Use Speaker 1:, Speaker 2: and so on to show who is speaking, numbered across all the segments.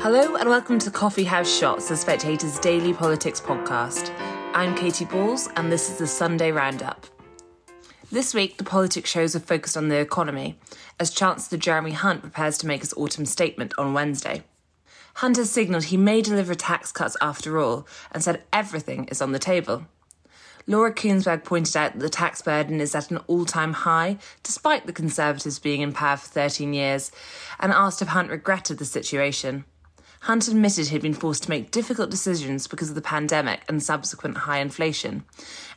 Speaker 1: Hello and welcome to Coffee House Shots, the Spectator's daily politics podcast. I'm Katy Balls and this is the Sunday Roundup. This week, the politics shows are focused on the economy, as Chancellor Jeremy Hunt prepares to make his autumn statement on Wednesday. Hunt has signalled he may deliver tax cuts after all, and said everything is on the table. Laura Kuenssberg pointed out that the tax burden is at an all time high, despite the Conservatives being in power for 13 years, and asked if Hunt regretted the situation. Hunt admitted he'd been forced to make difficult decisions because of the pandemic and subsequent high inflation,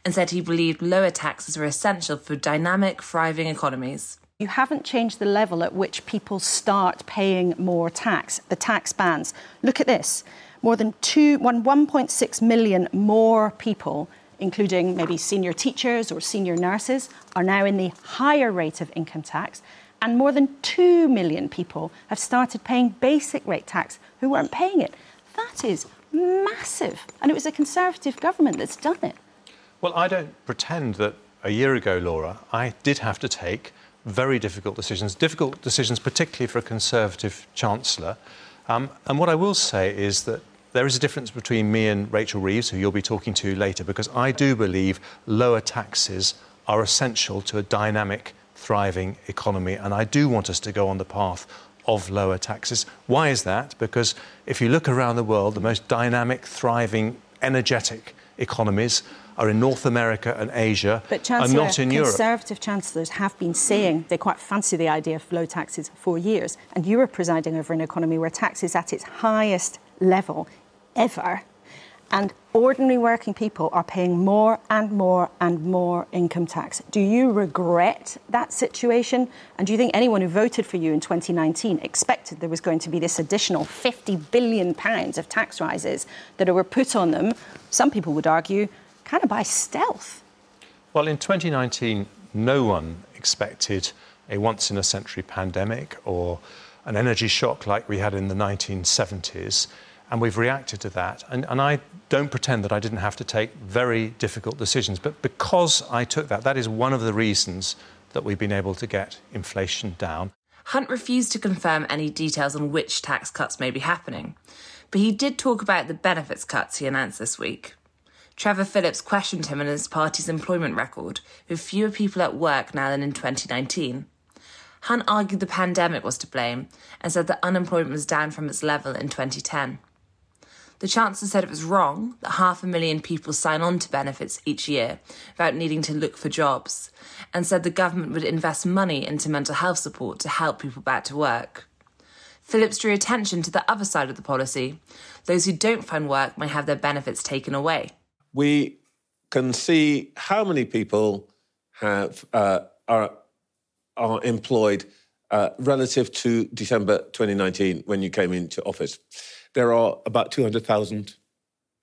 Speaker 1: and said he believed lower taxes were essential for dynamic, thriving economies.
Speaker 2: You haven't changed the level at which people start paying more tax, the tax bands. Look at this more than two, 1.6 million more people including maybe senior teachers or senior nurses, are now in the higher rate of income tax. And more than 2 million people have started paying basic rate tax who weren't paying it. That is massive. And it was a Conservative government that's done it.
Speaker 3: Well, I don't pretend that a year ago, Laura, I did have to take very difficult decisions, difficult decisions, particularly for a Conservative Chancellor. Um, and what I will say is that there is a difference between me and Rachel Reeves, who you'll be talking to later, because I do believe lower taxes are essential to a dynamic, thriving economy. And I do want us to go on the path of lower taxes. Why is that? Because if you look around the world, the most dynamic, thriving, energetic economies are in North America and Asia,
Speaker 2: but
Speaker 3: and not in
Speaker 2: Europe. Conservative chancellors have been saying they quite fancy the idea of low taxes for years, and you are presiding over an economy where tax is at its highest level ever. And ordinary working people are paying more and more and more income tax. Do you regret that situation? And do you think anyone who voted for you in 2019 expected there was going to be this additional 50 billion pounds of tax rises that were put on them? Some people would argue, kind of by stealth.
Speaker 3: Well, in 2019, no one expected a once in a century pandemic or an energy shock like we had in the 1970s and we've reacted to that. And, and, I don't pretend that I didn't have to take very difficult decisions, but because I took that, that is one of the reasons that we've been able to get inflation down.
Speaker 1: Hunt refused to confirm any details on which tax cuts may be happening, but he did talk about the benefits cuts he announced this week. Trevor Phillips questioned him on his party's employment record, with fewer people at work now than in 2019. Hunt argued the pandemic was to blame and said that unemployment was down from its level in 2010. The Chancellor said it was wrong that half a million people sign on to benefits each year without needing to look for jobs, and said the government would invest money into mental health support to help people back to work. Phillips drew attention to the other side of the policy. Those who don't find work may have their benefits taken away.
Speaker 4: We can see how many people have uh, are are employed uh, relative to December 2019 when you came into office there are about 200,000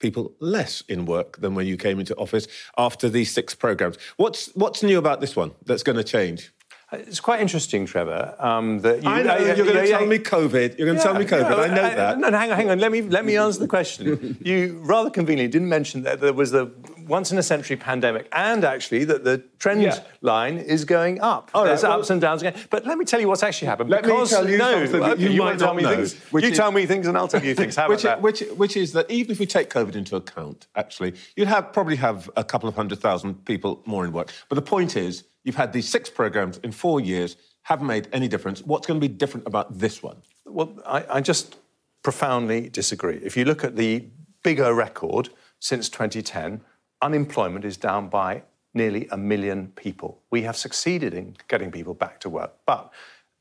Speaker 4: people less in work than when you came into office after these six programs. What's, what's new about this one that's going to change?
Speaker 3: It's quite interesting, Trevor. Um, that
Speaker 4: you, I know uh, you're going to tell me COVID. You're going to yeah, tell me COVID. No, I know uh, that.
Speaker 3: No, no, hang on, hang on. Let me let me answer the question. you rather conveniently didn't mention that there was the once in a century pandemic, and actually that the trend yeah. line is going up. All There's well, ups and downs again. But let me tell you what's actually happened.
Speaker 4: Let
Speaker 3: because,
Speaker 4: me tell you no, something you, you might
Speaker 3: tell
Speaker 4: me
Speaker 3: know, things. You is, tell me things, and I'll tell you things. How
Speaker 4: which,
Speaker 3: about
Speaker 4: which, that? Which, which is that even if we take COVID into account, actually, you'd have probably have a couple of hundred thousand people more in work. But the point is, you've had these six programs in four years, haven't made any difference. What's going to be different about this one?
Speaker 3: Well, I, I just profoundly disagree. If you look at the bigger record since 2010 unemployment is down by nearly a million people. We have succeeded in getting people back to work. But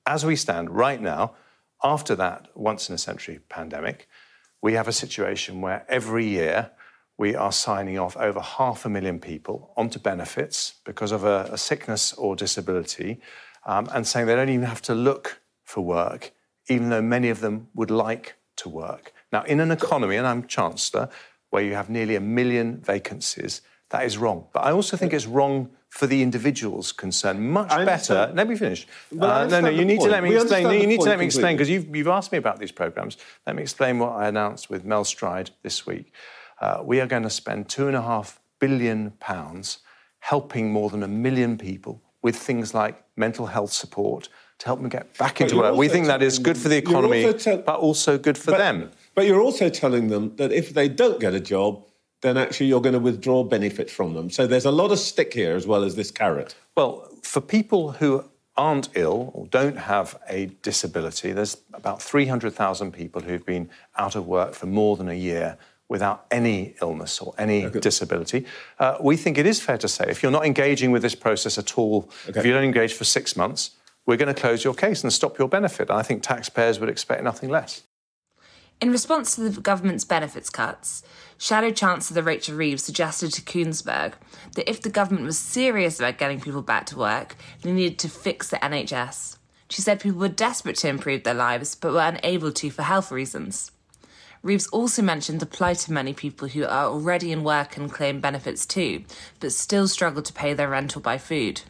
Speaker 3: as we stand right now, after that once in a century pandemic, we have a situation where every year we are signing off over half a million people onto benefits because of a, a sickness or disability um, and saying they don't even have to look for work, even though many of them would like to work. Now, in an economy, and I'm Chancellor, where you have nearly a million vacancies, that is wrong. But I also think it's wrong for the individuals concerned. Much better. Let me finish. Uh, no, no, you need point. to let me we explain. You need to let me explain because you've, you've asked me about these programs. Let me explain what I announced with Mel Stride this week. Uh, we are going to spend two and a half billion pounds helping more than a million people with things like mental health support to help them get back into work. We think that is good for the economy,
Speaker 4: also tell-
Speaker 3: but also good for
Speaker 4: but,
Speaker 3: them.
Speaker 4: But you're also telling them that if they don't get a job, then actually you're going to withdraw benefits from them. So there's a lot of stick here as well as this carrot.
Speaker 3: Well, for people who aren't ill or don't have a disability, there's about 300,000 people who've been out of work for more than a year without any illness or any disability. Uh, we think it is fair to say if you're not engaging with this process at all, if you don't engage for six months, we're going to close your case and stop your benefit. And I think taxpayers would expect nothing less.
Speaker 1: In response to the government's benefits cuts, Shadow Chancellor Rachel Reeves suggested to Kuenssberg that if the government was serious about getting people back to work, they needed to fix the NHS. She said people were desperate to improve their lives but were unable to for health reasons. Reeves also mentioned the plight of many people who are already in work and claim benefits too, but still struggle to pay their rent or buy food.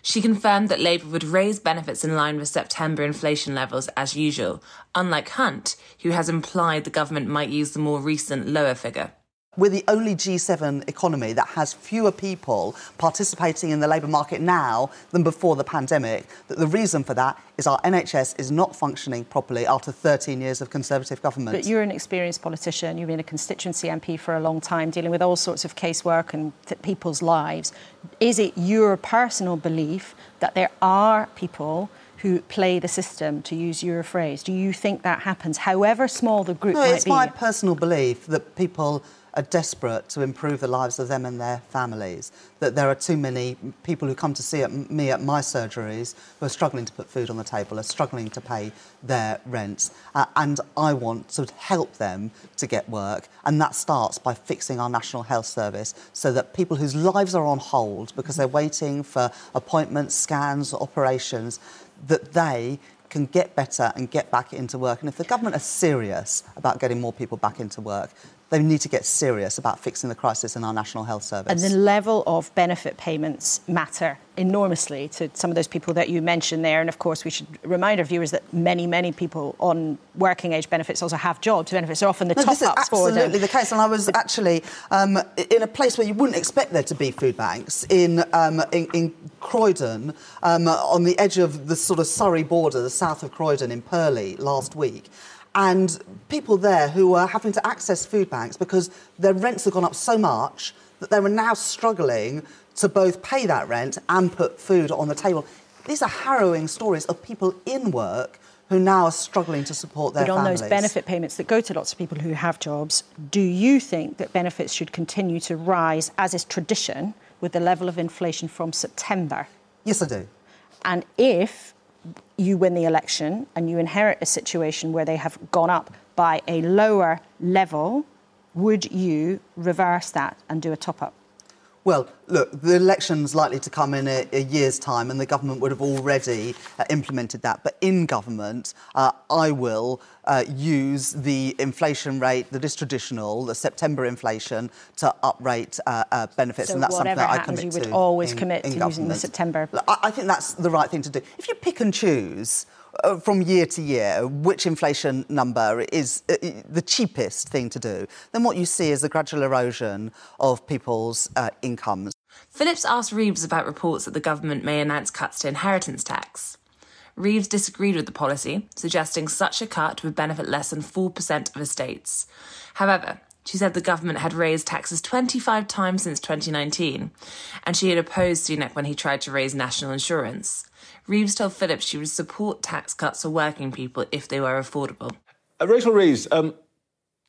Speaker 1: She confirmed that Labour would raise benefits in line with September inflation levels as usual, unlike Hunt, who has implied the government might use the more recent lower figure.
Speaker 5: We're the only G7 economy that has fewer people participating in the labour market now than before the pandemic. The reason for that is our NHS is not functioning properly after 13 years of Conservative government.
Speaker 2: But you're an experienced politician. You've been a constituency MP for a long time, dealing with all sorts of casework and people's lives. Is it your personal belief that there are people who play the system, to use your phrase? Do you think that happens, however small the group
Speaker 5: no,
Speaker 2: might
Speaker 5: it's
Speaker 2: be?
Speaker 5: my personal belief that people are desperate to improve the lives of them and their families. That there are too many people who come to see at me at my surgeries who are struggling to put food on the table, are struggling to pay their rents, uh, and I want to help them to get work. And that starts by fixing our National Health Service so that people whose lives are on hold because they're waiting for appointments, scans, operations, that they can get better and get back into work. And if the government are serious about getting more people back into work, they need to get serious about fixing the crisis in our National Health Service.
Speaker 2: And the level of benefit payments matter enormously to some of those people that you mentioned there. And of course, we should remind our viewers that many, many people on working age benefits also have jobs. Benefits are often the
Speaker 5: No,
Speaker 2: top ups for them.
Speaker 5: absolutely the case. And I was actually um, in a place where you wouldn't expect there to be food banks in um, in, in Croydon, um, on the edge of the sort of Surrey border, the south of Croydon in Purley last week. And people there who are having to access food banks because their rents have gone up so much that they were now struggling to both pay that rent and put food on the table. These are harrowing stories of people in work who now are struggling to support their families.
Speaker 2: But on
Speaker 5: families.
Speaker 2: those benefit payments that go to lots of people who have jobs, do you think that benefits should continue to rise, as is tradition, with the level of inflation from September?
Speaker 5: Yes, I do.
Speaker 2: And if you win the election and you inherit a situation where they have gone up by a lower level, would you reverse that and do a top up?
Speaker 5: Well, look, the election's likely to come in a, a year's time, and the government would have already uh, implemented that. But in government, uh, I will uh, use the inflation rate that is traditional, the September inflation, to uprate uh, uh, benefits,
Speaker 2: So
Speaker 5: and that's something that I
Speaker 2: happens,
Speaker 5: commit
Speaker 2: you would
Speaker 5: to
Speaker 2: always
Speaker 5: in-
Speaker 2: commit
Speaker 5: in
Speaker 2: to using the. September.
Speaker 5: I, I think that's the right thing to do. If you pick and choose uh, from year to year which inflation number is uh, the cheapest thing to do, then what you see is a gradual erosion of people's uh, incomes.
Speaker 1: Phillips asked Reeves about reports that the government may announce cuts to inheritance tax. Reeves disagreed with the policy, suggesting such a cut would benefit less than 4% of estates. However, she said the government had raised taxes 25 times since 2019, and she had opposed Sunak when he tried to raise national insurance. Reeves told Phillips she would support tax cuts for working people if they were affordable.
Speaker 4: Uh, Rachel Reeves, um,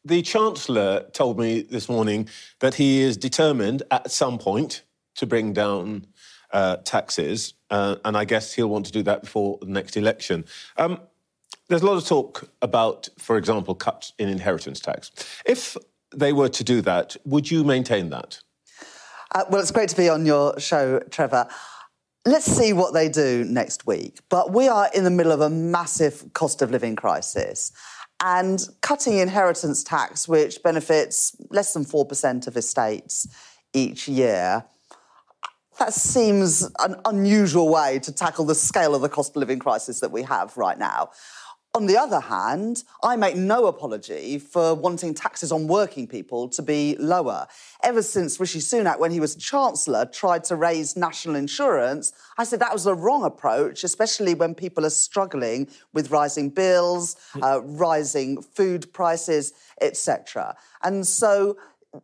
Speaker 4: the Chancellor told me this morning that he is determined at some point to bring down uh, taxes, uh, and I guess he'll want to do that before the next election. Um, there's a lot of talk about, for example, cuts in inheritance tax. If they were to do that, would you maintain that?
Speaker 5: Uh, well, it's great to be on your show, Trevor. Let's see what they do next week. But we are in the middle of a massive cost of living crisis. And cutting inheritance tax, which benefits less than 4% of estates each year, that seems an unusual way to tackle the scale of the cost of living crisis that we have right now. On the other hand, I make no apology for wanting taxes on working people to be lower. Ever since Rishi Sunak, when he was Chancellor, tried to raise national insurance, I said that was the wrong approach, especially when people are struggling with rising bills, uh, rising food prices, etc. And so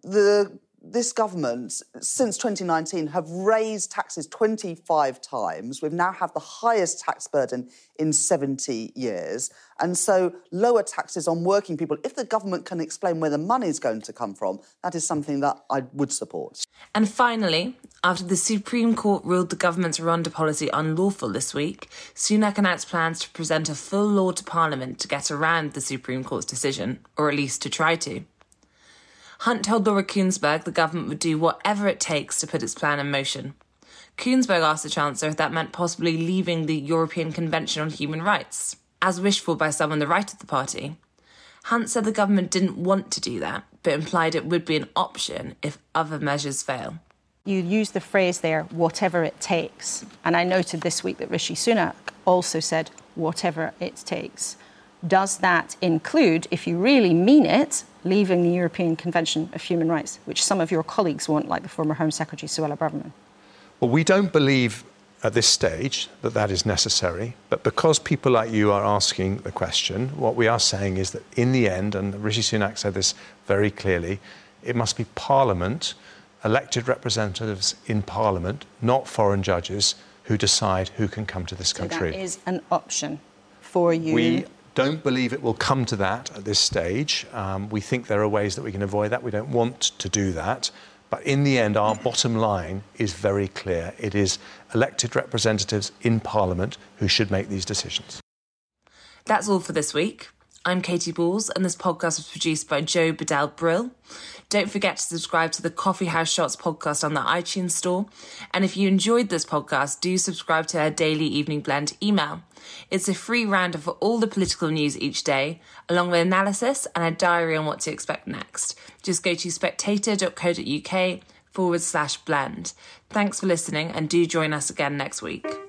Speaker 5: the this government, since 2019, have raised taxes 25 times. We've now have the highest tax burden in 70 years. And so lower taxes on working people, if the government can explain where the money is going to come from, that is something that I would support.
Speaker 1: And finally, after the Supreme Court ruled the government's Rwanda policy unlawful this week, Sunak announced plans to present a full law to Parliament to get around the Supreme Court's decision, or at least to try to. Hunt told Laura Kuenssberg the government would do whatever it takes to put its plan in motion. Kuenssberg asked the Chancellor if that meant possibly leaving the European Convention on Human Rights, as wished for by some on the right of the party. Hunt said the government didn't want to do that, but implied it would be an option if other measures fail.
Speaker 2: You use the phrase there, whatever it takes. And I noted this week that Rishi Sunak also said, whatever it takes. Does that include, if you really mean it, leaving the European Convention of Human Rights, which some of your colleagues want, like the former Home Secretary Suella Braverman?
Speaker 3: Well, we don't believe at this stage that that is necessary, but because people like you are asking the question, what we are saying is that in the end, and Rishi Sunak said this very clearly, it must be Parliament, elected representatives in Parliament, not foreign judges, who decide who can come to this country.
Speaker 2: So that is an option for you.
Speaker 3: We don't believe it will come to that at this stage. Um, we think there are ways that we can avoid that. We don't want to do that. But in the end, our bottom line is very clear. It is elected representatives in Parliament who should make these decisions.
Speaker 1: That's all for this week. I'm Katy Balls, and this podcast was produced by Joe Bedell Brill. Don't forget to subscribe to the Coffee House Shots podcast on the iTunes Store. And if you enjoyed this podcast, do subscribe to our daily evening blend email. It's a free roundup for all the political news each day, along with analysis and a diary on what to expect next. Just go to spectator.co.uk forward slash blend. Thanks for listening, and do join us again next week.